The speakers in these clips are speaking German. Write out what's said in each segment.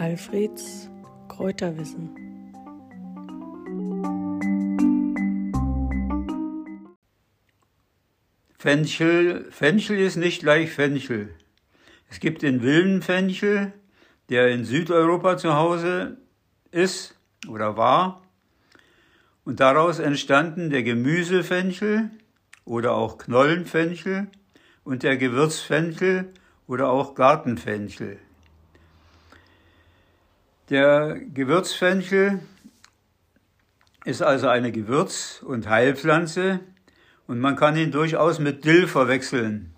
Alfreds Kräuterwissen. Fenchel, Fenchel ist nicht gleich Fenchel. Es gibt den wilden Fenchel, der in Südeuropa zu Hause ist oder war. Und daraus entstanden der Gemüsefenchel oder auch Knollenfenchel und der Gewürzfenchel oder auch Gartenfenchel. Der Gewürzfenchel ist also eine Gewürz- und Heilpflanze und man kann ihn durchaus mit Dill verwechseln.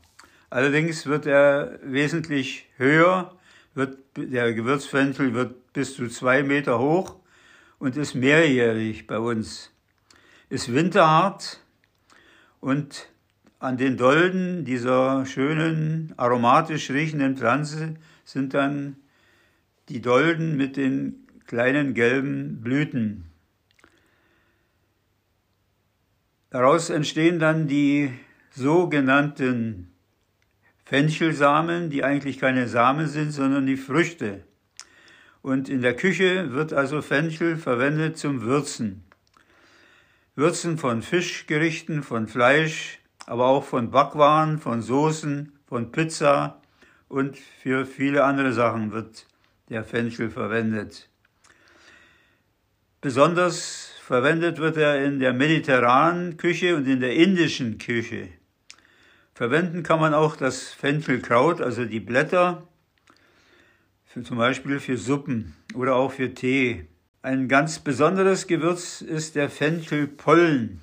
Allerdings wird er wesentlich höher, wird, der Gewürzfenchel wird bis zu zwei Meter hoch und ist mehrjährig bei uns. Ist winterhart und an den Dolden dieser schönen, aromatisch riechenden Pflanze sind dann die Dolden mit den kleinen gelben Blüten. Daraus entstehen dann die sogenannten Fenchelsamen, die eigentlich keine Samen sind, sondern die Früchte. Und in der Küche wird also Fenchel verwendet zum Würzen. Würzen von Fischgerichten, von Fleisch, aber auch von Backwaren, von Soßen, von Pizza und für viele andere Sachen wird der Fenchel verwendet. Besonders verwendet wird er in der mediterranen Küche und in der indischen Küche. Verwenden kann man auch das Fenchelkraut, also die Blätter, für, zum Beispiel für Suppen oder auch für Tee. Ein ganz besonderes Gewürz ist der Fenchelpollen,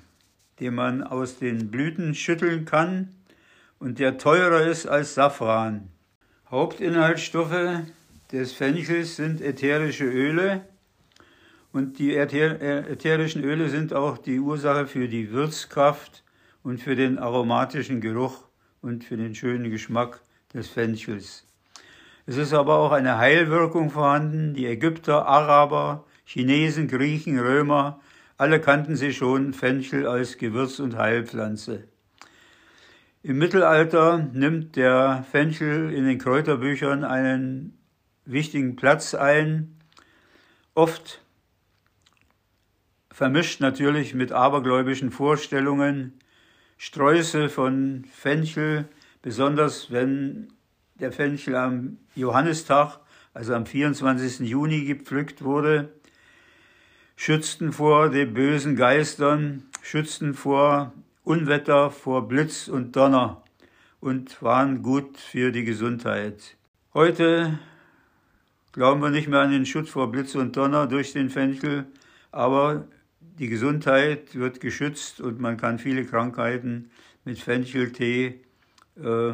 den man aus den Blüten schütteln kann und der teurer ist als Safran. Hauptinhaltsstoffe des Fenchels sind ätherische Öle und die ätherischen Öle sind auch die Ursache für die Würzkraft und für den aromatischen Geruch und für den schönen Geschmack des Fenchels. Es ist aber auch eine Heilwirkung vorhanden. Die Ägypter, Araber, Chinesen, Griechen, Römer, alle kannten sie schon Fenchel als Gewürz- und Heilpflanze. Im Mittelalter nimmt der Fenchel in den Kräuterbüchern einen wichtigen Platz ein, oft vermischt natürlich mit abergläubischen Vorstellungen, Sträuße von Fenchel, besonders wenn der Fenchel am Johannistag, also am 24. Juni gepflückt wurde, schützten vor den bösen Geistern, schützten vor Unwetter, vor Blitz und Donner und waren gut für die Gesundheit. Heute glauben wir nicht mehr an den Schutz vor Blitz und Donner durch den Fenchel, aber die Gesundheit wird geschützt und man kann viele Krankheiten mit Fencheltee äh,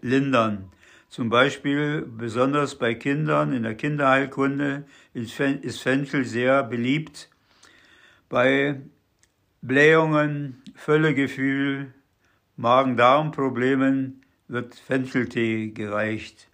lindern. Zum Beispiel besonders bei Kindern in der Kinderheilkunde ist Fenchel sehr beliebt. Bei Blähungen, Völlegefühl, Magen-Darm-Problemen wird Fencheltee gereicht.